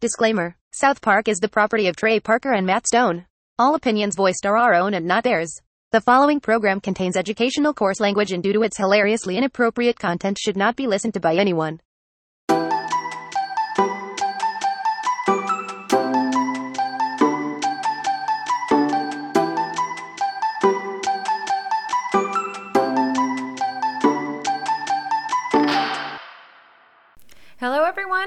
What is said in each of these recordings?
Disclaimer South Park is the property of Trey Parker and Matt Stone. All opinions voiced are our own and not theirs. The following program contains educational coarse language and due to its hilariously inappropriate content should not be listened to by anyone.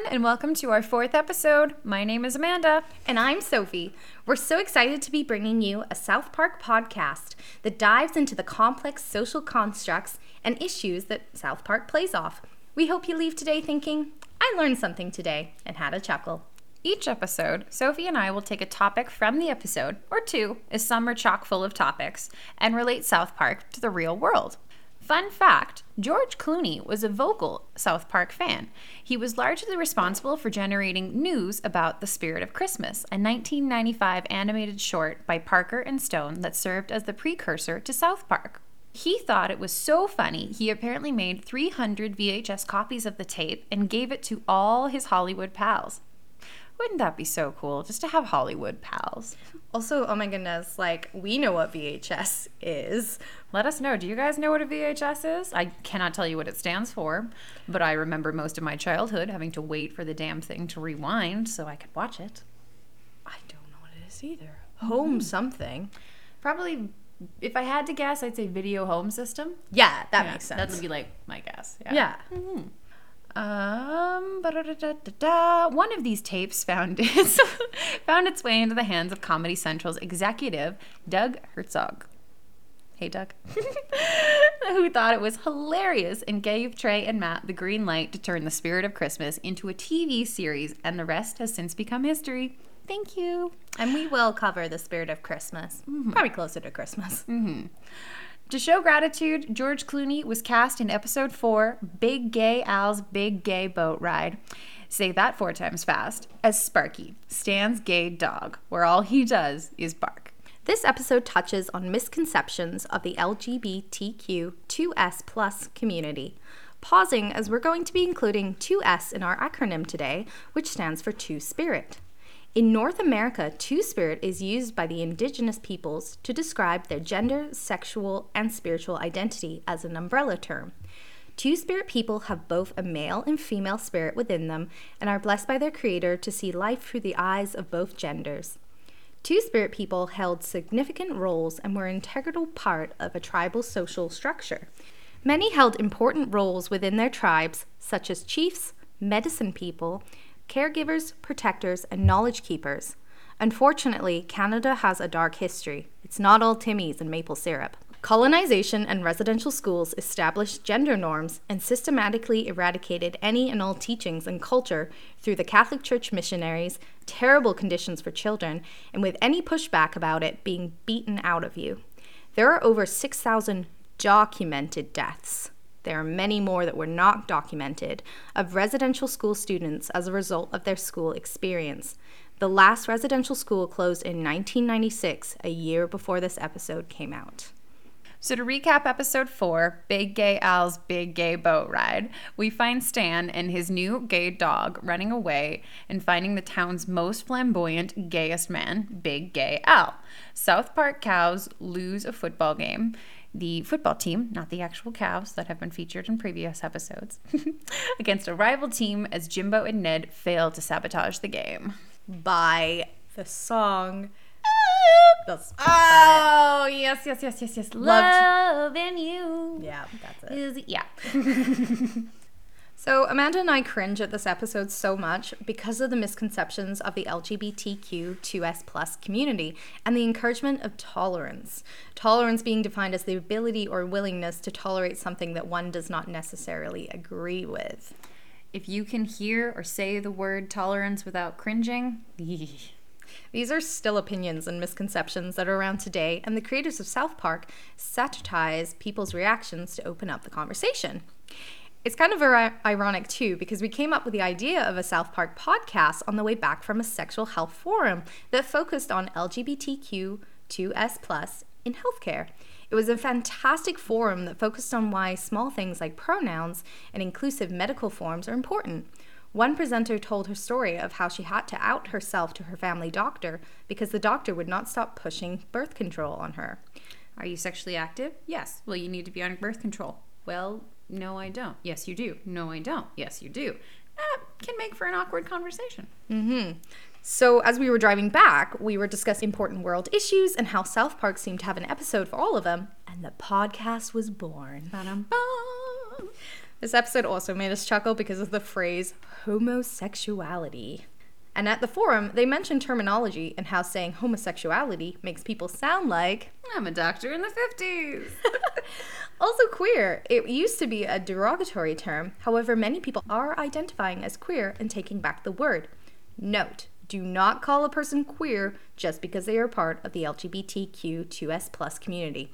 Everyone, and welcome to our fourth episode. My name is Amanda. And I'm Sophie. We're so excited to be bringing you a South Park podcast that dives into the complex social constructs and issues that South Park plays off. We hope you leave today thinking, I learned something today and had a chuckle. Each episode, Sophie and I will take a topic from the episode, or two, as some are chock full of topics, and relate South Park to the real world. Fun fact George Clooney was a vocal South Park fan. He was largely responsible for generating news about The Spirit of Christmas, a 1995 animated short by Parker and Stone that served as the precursor to South Park. He thought it was so funny, he apparently made 300 VHS copies of the tape and gave it to all his Hollywood pals. Wouldn't that be so cool just to have Hollywood pals? Also, oh my goodness, like we know what VHS is. Let us know. Do you guys know what a VHS is? I cannot tell you what it stands for, but I remember most of my childhood having to wait for the damn thing to rewind so I could watch it. I don't know what it is either. Home mm-hmm. something. Probably, if I had to guess, I'd say video home system. Yeah, that Yeah, makes sense. That would be like my guess. Yeah. yeah. Mm-hmm. Um, one of these tapes found its found its way into the hands of Comedy Central's executive Doug Herzog. Hey, Doug, who thought it was hilarious and gave Trey and Matt the green light to turn the spirit of Christmas into a TV series, and the rest has since become history. Thank you. And we will cover the spirit of Christmas. Probably closer to Christmas. To show gratitude, George Clooney was cast in episode four, Big Gay Al's Big Gay Boat Ride. Say that four times fast, as Sparky, Stan's gay dog, where all he does is bark. This episode touches on misconceptions of the LGBTQ 2S plus community. Pausing as we're going to be including 2S in our acronym today, which stands for Two Spirit. In North America, Two Spirit is used by the indigenous peoples to describe their gender, sexual, and spiritual identity as an umbrella term. Two Spirit people have both a male and female spirit within them and are blessed by their Creator to see life through the eyes of both genders. Two Spirit people held significant roles and were an integral part of a tribal social structure. Many held important roles within their tribes, such as chiefs, medicine people, caregivers, protectors, and knowledge keepers. Unfortunately, Canada has a dark history. It's not all Timmies and maple syrup. Colonization and residential schools established gender norms and systematically eradicated any and all teachings and culture through the Catholic Church missionaries, terrible conditions for children, and with any pushback about it being beaten out of you. There are over 6,000 documented deaths. There are many more that were not documented of residential school students as a result of their school experience. The last residential school closed in 1996, a year before this episode came out. So, to recap episode four, Big Gay Al's Big Gay Boat Ride, we find Stan and his new gay dog running away and finding the town's most flamboyant, gayest man, Big Gay Al. South Park cows lose a football game. The football team, not the actual cows that have been featured in previous episodes, against a rival team as Jimbo and Ned fail to sabotage the game. By the song. That's Oh, yes, yes, yes, yes, yes. Loved- Loving you. yeah, that's it. Is, yeah. So, Amanda and I cringe at this episode so much because of the misconceptions of the LGBTQ 2S plus community and the encouragement of tolerance. Tolerance being defined as the ability or willingness to tolerate something that one does not necessarily agree with. If you can hear or say the word tolerance without cringing, These are still opinions and misconceptions that are around today, and the creators of South Park satirize people's reactions to open up the conversation. It's kind of ironic too, because we came up with the idea of a South Park podcast on the way back from a sexual health forum that focused on LGBTQ2S plus in healthcare. It was a fantastic forum that focused on why small things like pronouns and inclusive medical forms are important. One presenter told her story of how she had to out herself to her family doctor because the doctor would not stop pushing birth control on her. Are you sexually active? Yes. Well, you need to be on birth control. Well, no, I don't. Yes, you do. No, I don't. Yes, you do. That can make for an awkward conversation. Mm-hmm. So, as we were driving back, we were discussing important world issues and how South Park seemed to have an episode for all of them, and the podcast was born. Ba-dum-bum. This episode also made us chuckle because of the phrase homosexuality. And at the forum, they mentioned terminology and how saying homosexuality makes people sound like I'm a doctor in the 50s. Also, queer. It used to be a derogatory term. However, many people are identifying as queer and taking back the word. Note do not call a person queer just because they are part of the LGBTQ2S plus community.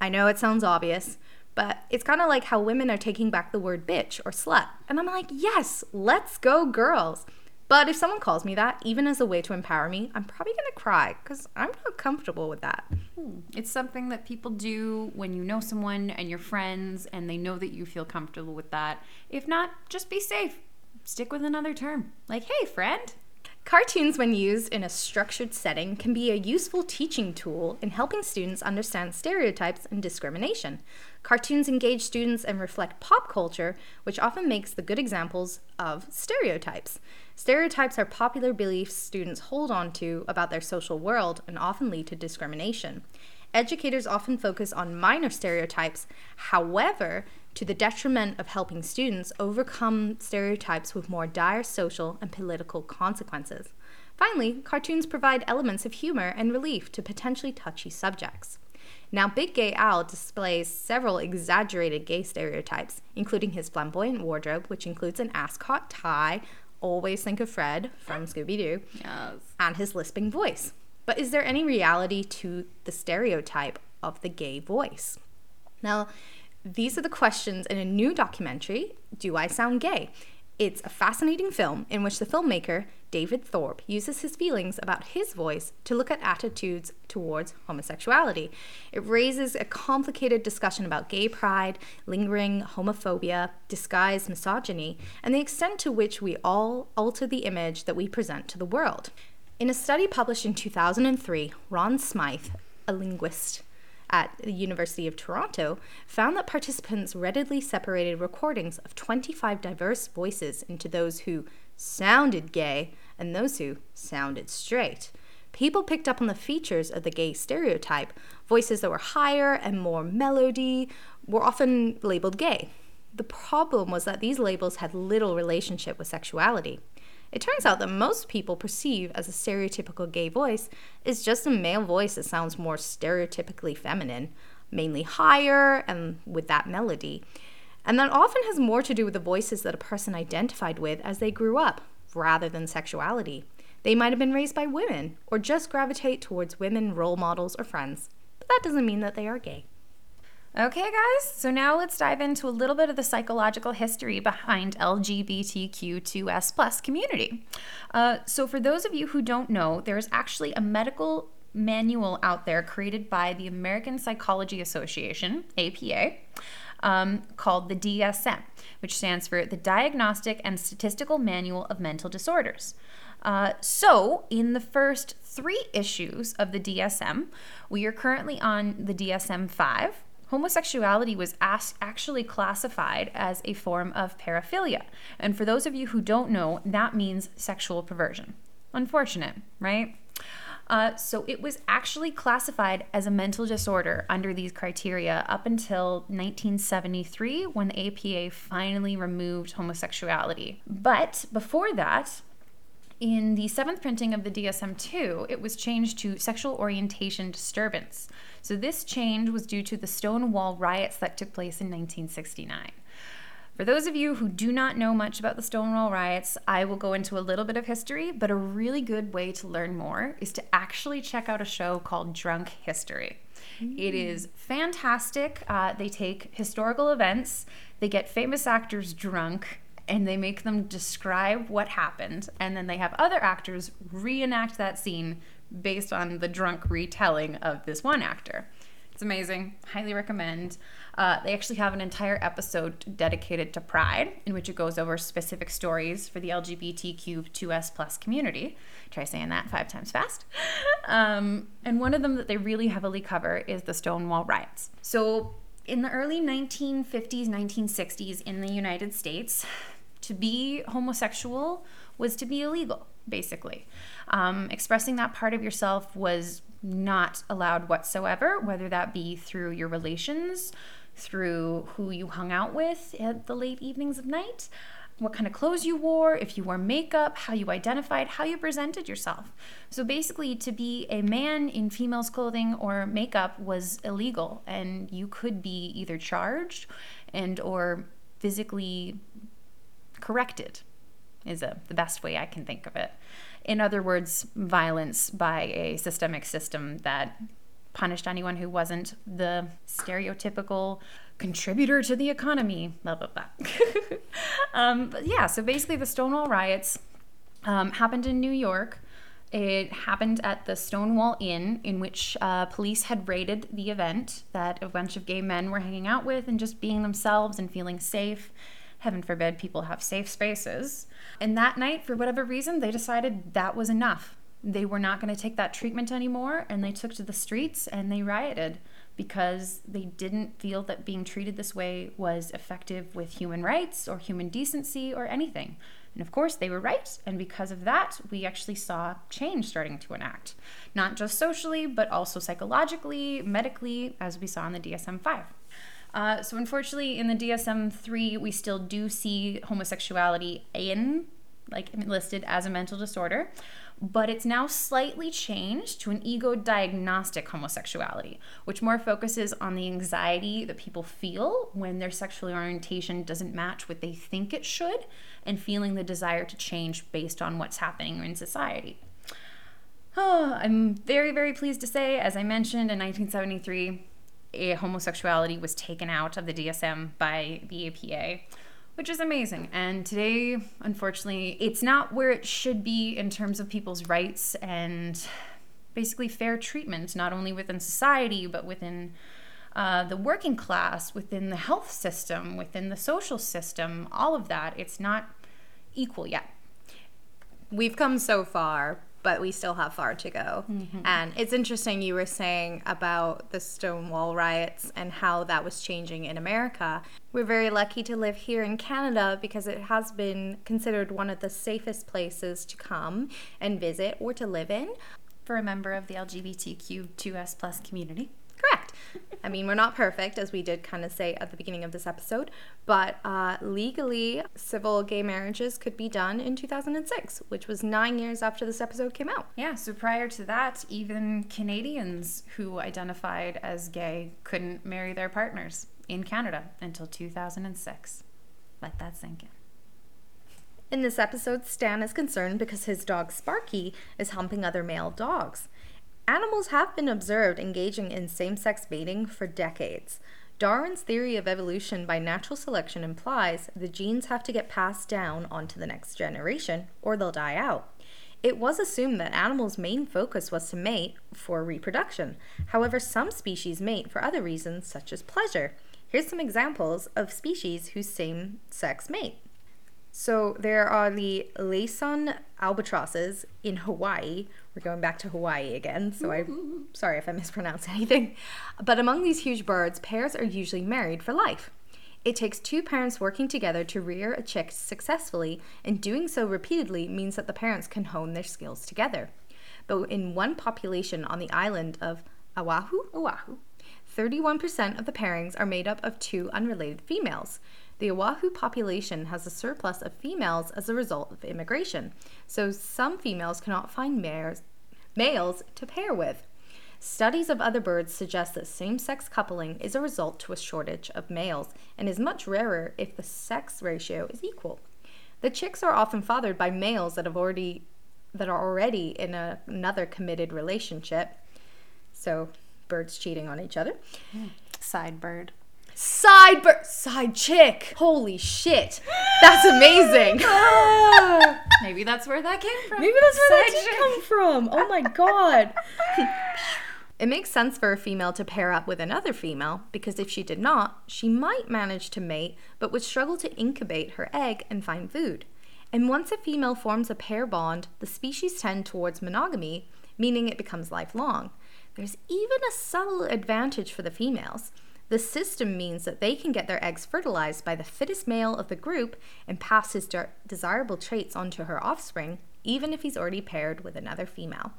I know it sounds obvious, but it's kind of like how women are taking back the word bitch or slut. And I'm like, yes, let's go, girls. But if someone calls me that, even as a way to empower me, I'm probably gonna cry because I'm not comfortable with that. Hmm, it's something that people do when you know someone and you're friends and they know that you feel comfortable with that. If not, just be safe. Stick with another term. Like, hey, friend. Cartoons, when used in a structured setting, can be a useful teaching tool in helping students understand stereotypes and discrimination. Cartoons engage students and reflect pop culture, which often makes the good examples of stereotypes. Stereotypes are popular beliefs students hold on to about their social world and often lead to discrimination. Educators often focus on minor stereotypes, however, to the detriment of helping students overcome stereotypes with more dire social and political consequences. Finally, cartoons provide elements of humor and relief to potentially touchy subjects. Now, Big Gay Al displays several exaggerated gay stereotypes, including his flamboyant wardrobe, which includes an ascot tie, always think of Fred from Scooby Doo, Yes. and his lisping voice. But is there any reality to the stereotype of the gay voice? Now, these are the questions in a new documentary, Do I Sound Gay? It's a fascinating film in which the filmmaker, David Thorpe, uses his feelings about his voice to look at attitudes towards homosexuality. It raises a complicated discussion about gay pride, lingering homophobia, disguised misogyny, and the extent to which we all alter the image that we present to the world. In a study published in 2003, Ron Smyth, a linguist at the University of Toronto, found that participants readily separated recordings of 25 diverse voices into those who sounded gay and those who sounded straight. People picked up on the features of the gay stereotype. Voices that were higher and more melody were often labeled gay. The problem was that these labels had little relationship with sexuality. It turns out that most people perceive as a stereotypical gay voice is just a male voice that sounds more stereotypically feminine, mainly higher and with that melody. And that often has more to do with the voices that a person identified with as they grew up, rather than sexuality. They might have been raised by women, or just gravitate towards women role models or friends. But that doesn't mean that they are gay. Okay, guys, so now let's dive into a little bit of the psychological history behind LGBTQ2S plus community. Uh, so, for those of you who don't know, there's actually a medical manual out there created by the American Psychology Association, APA, um, called the DSM, which stands for the Diagnostic and Statistical Manual of Mental Disorders. Uh, so, in the first three issues of the DSM, we are currently on the DSM 5. Homosexuality was as- actually classified as a form of paraphilia. And for those of you who don't know, that means sexual perversion. Unfortunate, right? Uh, so it was actually classified as a mental disorder under these criteria up until 1973 when the APA finally removed homosexuality. But before that, in the seventh printing of the DSM 2, it was changed to sexual orientation disturbance. So, this change was due to the Stonewall riots that took place in 1969. For those of you who do not know much about the Stonewall riots, I will go into a little bit of history, but a really good way to learn more is to actually check out a show called Drunk History. It is fantastic. Uh, they take historical events, they get famous actors drunk, and they make them describe what happened, and then they have other actors reenact that scene based on the drunk retelling of this one actor. It's amazing. Highly recommend. Uh, they actually have an entire episode dedicated to Pride, in which it goes over specific stories for the LGBTQ2S plus community. Try saying that five times fast. Um, and one of them that they really heavily cover is the Stonewall riots. So, in the early 1950s, 1960s in the United States, to be homosexual was to be illegal, basically. Um, expressing that part of yourself was not allowed whatsoever, whether that be through your relations, through who you hung out with at the late evenings of night, what kind of clothes you wore, if you wore makeup, how you identified, how you presented yourself. So basically, to be a man in female's clothing or makeup was illegal, and you could be either charged and or physically corrected is a, the best way I can think of it. In other words, violence by a systemic system that punished anyone who wasn't the stereotypical contributor to the economy, blah, blah, blah. um, but yeah, so basically, the Stonewall riots um, happened in New York. It happened at the Stonewall Inn, in which uh, police had raided the event that a bunch of gay men were hanging out with and just being themselves and feeling safe. Heaven forbid people have safe spaces. And that night, for whatever reason, they decided that was enough. They were not going to take that treatment anymore, and they took to the streets and they rioted because they didn't feel that being treated this way was effective with human rights or human decency or anything. And of course, they were right. And because of that, we actually saw change starting to enact, not just socially, but also psychologically, medically, as we saw in the DSM 5. Uh, so, unfortunately, in the DSM 3, we still do see homosexuality in, like, listed as a mental disorder, but it's now slightly changed to an ego dystonic homosexuality, which more focuses on the anxiety that people feel when their sexual orientation doesn't match what they think it should, and feeling the desire to change based on what's happening in society. Oh, I'm very, very pleased to say, as I mentioned in 1973, a homosexuality was taken out of the DSM by the APA, which is amazing. And today, unfortunately, it's not where it should be in terms of people's rights and basically fair treatment, not only within society, but within uh, the working class, within the health system, within the social system, all of that. It's not equal yet. We've come so far, but we still have far to go. Mm-hmm. And it's interesting you were saying about the Stonewall riots and how that was changing in America. We're very lucky to live here in Canada because it has been considered one of the safest places to come and visit or to live in. For a member of the LGBTQ2S plus community. I mean, we're not perfect, as we did kind of say at the beginning of this episode, but uh, legally, civil gay marriages could be done in 2006, which was nine years after this episode came out. Yeah, so prior to that, even Canadians who identified as gay couldn't marry their partners in Canada until 2006. Let that sink in. In this episode, Stan is concerned because his dog Sparky is humping other male dogs. Animals have been observed engaging in same sex mating for decades. Darwin's theory of evolution by natural selection implies the genes have to get passed down onto the next generation or they'll die out. It was assumed that animals' main focus was to mate for reproduction. However, some species mate for other reasons, such as pleasure. Here's some examples of species whose same sex mate. So there are the Laysan albatrosses in Hawaii. We're going back to Hawaii again, so I'm sorry if I mispronounce anything. But among these huge birds, pairs are usually married for life. It takes two parents working together to rear a chick successfully, and doing so repeatedly means that the parents can hone their skills together. But in one population on the island of Oahu, Oahu, 31% of the pairings are made up of two unrelated females. The Oahu population has a surplus of females as a result of immigration, so some females cannot find mares, males to pair with. Studies of other birds suggest that same sex coupling is a result to a shortage of males and is much rarer if the sex ratio is equal. The chicks are often fathered by males that have already that are already in a, another committed relationship. So birds cheating on each other. Hmm. Side bird. Side bird, side chick. Holy shit, that's amazing. Maybe that's where that came from. Maybe that's where that did come from. Oh my god. It makes sense for a female to pair up with another female because if she did not, she might manage to mate but would struggle to incubate her egg and find food. And once a female forms a pair bond, the species tend towards monogamy, meaning it becomes lifelong. There's even a subtle advantage for the females. The system means that they can get their eggs fertilized by the fittest male of the group and pass his de- desirable traits onto her offspring, even if he's already paired with another female.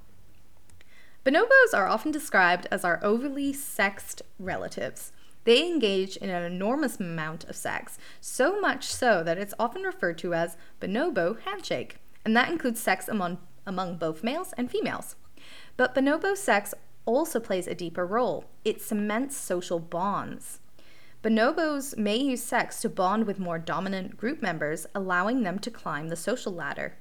Bonobos are often described as our overly sexed relatives. They engage in an enormous amount of sex, so much so that it's often referred to as bonobo handshake, and that includes sex among, among both males and females. But bonobo sex also plays a deeper role. It cements social bonds. Bonobos may use sex to bond with more dominant group members, allowing them to climb the social ladder.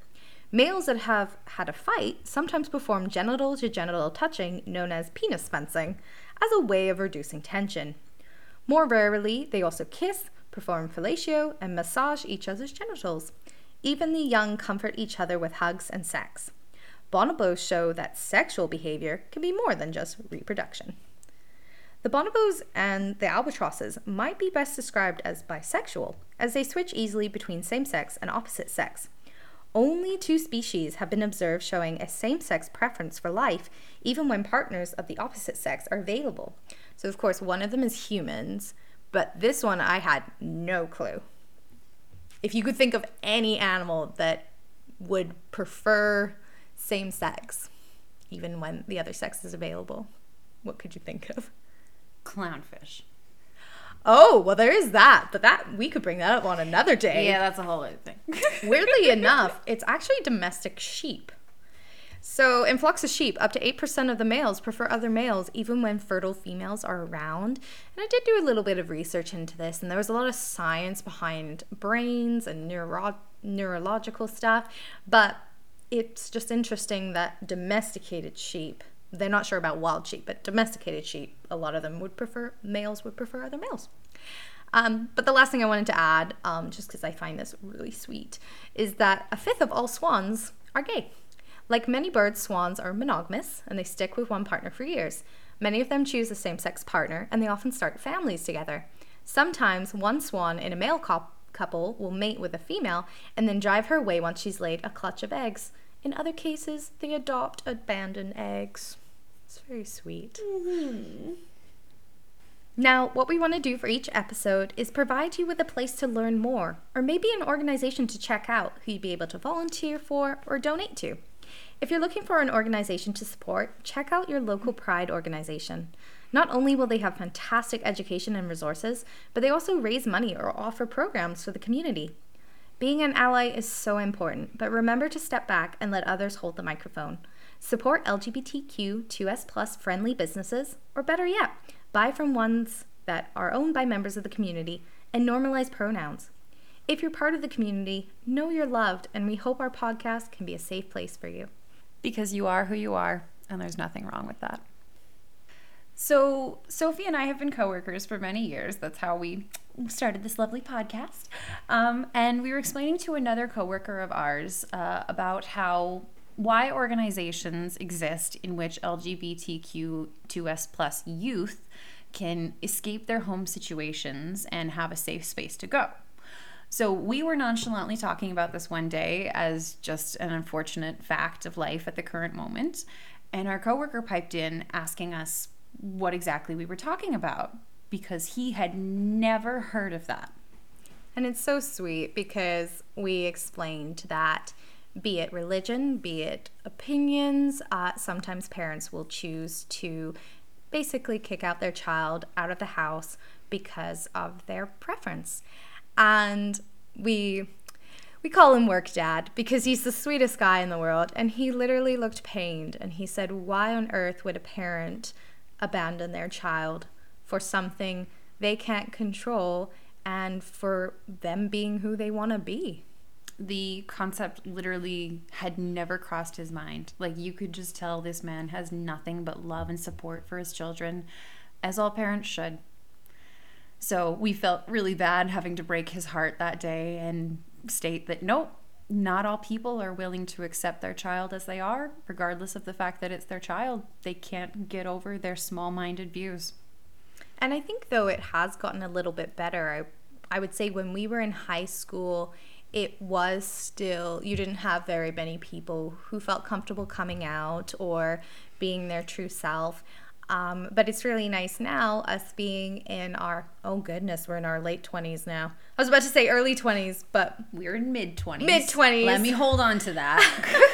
Males that have had a fight sometimes perform genital to genital touching, known as penis fencing, as a way of reducing tension. More rarely, they also kiss, perform fellatio, and massage each other's genitals. Even the young comfort each other with hugs and sex. Bonobos show that sexual behavior can be more than just reproduction. The bonobos and the albatrosses might be best described as bisexual, as they switch easily between same sex and opposite sex. Only two species have been observed showing a same sex preference for life, even when partners of the opposite sex are available. So, of course, one of them is humans, but this one I had no clue. If you could think of any animal that would prefer same sex, even when the other sex is available, what could you think of? Clownfish. Oh, well, there is that, but that we could bring that up on another day. Yeah, that's a whole other thing. Weirdly enough, it's actually domestic sheep. So, in flocks of sheep, up to 8% of the males prefer other males even when fertile females are around. And I did do a little bit of research into this, and there was a lot of science behind brains and neuro- neurological stuff. But it's just interesting that domesticated sheep they're not sure about wild sheep, but domesticated sheep, a lot of them would prefer, males would prefer other males. Um, but the last thing I wanted to add, um, just because I find this really sweet, is that a fifth of all swans are gay. Like many birds, swans are monogamous and they stick with one partner for years. Many of them choose a same sex partner and they often start families together. Sometimes one swan in a male couple will mate with a female and then drive her away once she's laid a clutch of eggs. In other cases, they adopt abandoned eggs. It's very sweet. Mm-hmm. Now, what we want to do for each episode is provide you with a place to learn more, or maybe an organization to check out who you'd be able to volunteer for or donate to. If you're looking for an organization to support, check out your local Pride organization. Not only will they have fantastic education and resources, but they also raise money or offer programs for the community. Being an ally is so important, but remember to step back and let others hold the microphone. Support LGBTQ 2S plus friendly businesses, or better yet, buy from ones that are owned by members of the community and normalize pronouns. If you're part of the community, know you're loved, and we hope our podcast can be a safe place for you. Because you are who you are, and there's nothing wrong with that. So, Sophie and I have been coworkers for many years. That's how we started this lovely podcast. Um, and we were explaining to another coworker of ours uh, about how why organizations exist in which LGBTQ2S plus youth can escape their home situations and have a safe space to go. So we were nonchalantly talking about this one day as just an unfortunate fact of life at the current moment. And our coworker piped in asking us what exactly we were talking about because he had never heard of that. And it's so sweet because we explained that be it religion, be it opinions. Uh, sometimes parents will choose to basically kick out their child out of the house because of their preference. And we we call him work dad because he's the sweetest guy in the world and he literally looked pained and he said why on earth would a parent abandon their child for something they can't control and for them being who they want to be the concept literally had never crossed his mind. Like you could just tell this man has nothing but love and support for his children, as all parents should. So we felt really bad having to break his heart that day and state that nope, not all people are willing to accept their child as they are, regardless of the fact that it's their child. They can't get over their small minded views. And I think though it has gotten a little bit better. I I would say when we were in high school, it was still you didn't have very many people who felt comfortable coming out or being their true self. Um, but it's really nice now, us being in our, oh goodness, we're in our late 20s now. I was about to say early 20s, but We're in mid 20s. Mid-twenties. Let me hold on to that.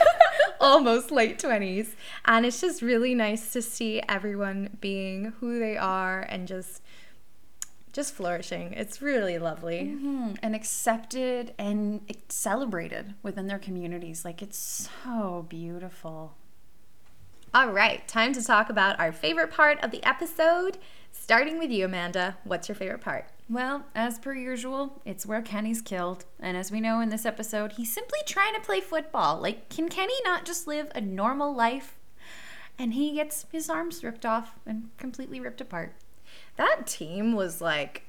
almost late 20s. And it's just really nice to see everyone being who they are and just just flourishing. It's really lovely. Mhm. and accepted and celebrated within their communities. Like it's so beautiful. All right, time to talk about our favorite part of the episode. Starting with you, Amanda. What's your favorite part? Well, as per usual, it's where Kenny's killed. And as we know in this episode, he's simply trying to play football. Like, can Kenny not just live a normal life? And he gets his arms ripped off and completely ripped apart. That team was like,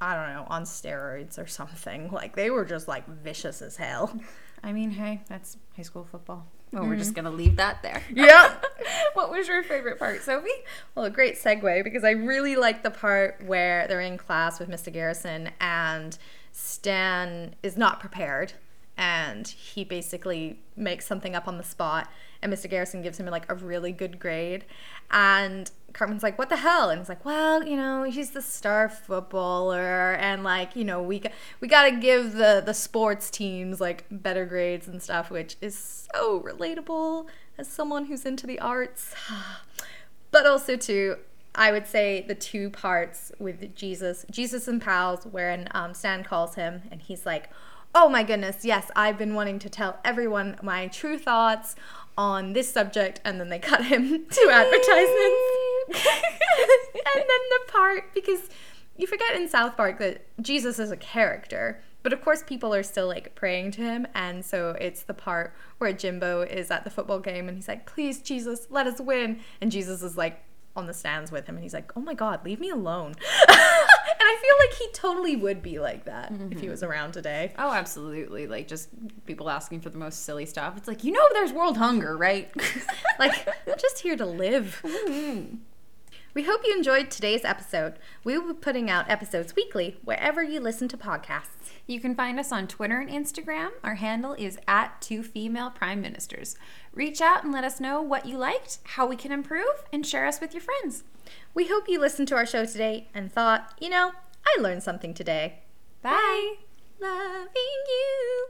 I don't know, on steroids or something. Like they were just like vicious as hell. I mean, hey, that's high school football. Well, we're just mm-hmm. going to leave that there. Yep. what was your favorite part, Sophie? Well, a great segue because I really like the part where they're in class with Mr. Garrison and Stan is not prepared and he basically makes something up on the spot and Mr. Garrison gives him like a really good grade and Cartman's like what the hell and he's like well you know he's the star footballer and like you know we we got to give the the sports teams like better grades and stuff which is so relatable as someone who's into the arts but also too I would say the two parts with Jesus, Jesus and pals, wherein um, Stan calls him and he's like, "Oh my goodness, yes, I've been wanting to tell everyone my true thoughts on this subject," and then they cut him to advertisements. and then the part because you forget in South Park that Jesus is a character. But of course, people are still like praying to him. And so it's the part where Jimbo is at the football game and he's like, Please, Jesus, let us win. And Jesus is like, on the stands with him and he's like, "Oh my god, leave me alone." and I feel like he totally would be like that if he mm-hmm. was around today. Oh, absolutely. Like just people asking for the most silly stuff. It's like, you know, there's world hunger, right? Like, I'm just here to live. Mm-hmm. We hope you enjoyed today's episode. We will be putting out episodes weekly wherever you listen to podcasts. You can find us on Twitter and Instagram. Our handle is at two female prime ministers. Reach out and let us know what you liked, how we can improve, and share us with your friends. We hope you listened to our show today and thought, you know, I learned something today. Bye. Loving you.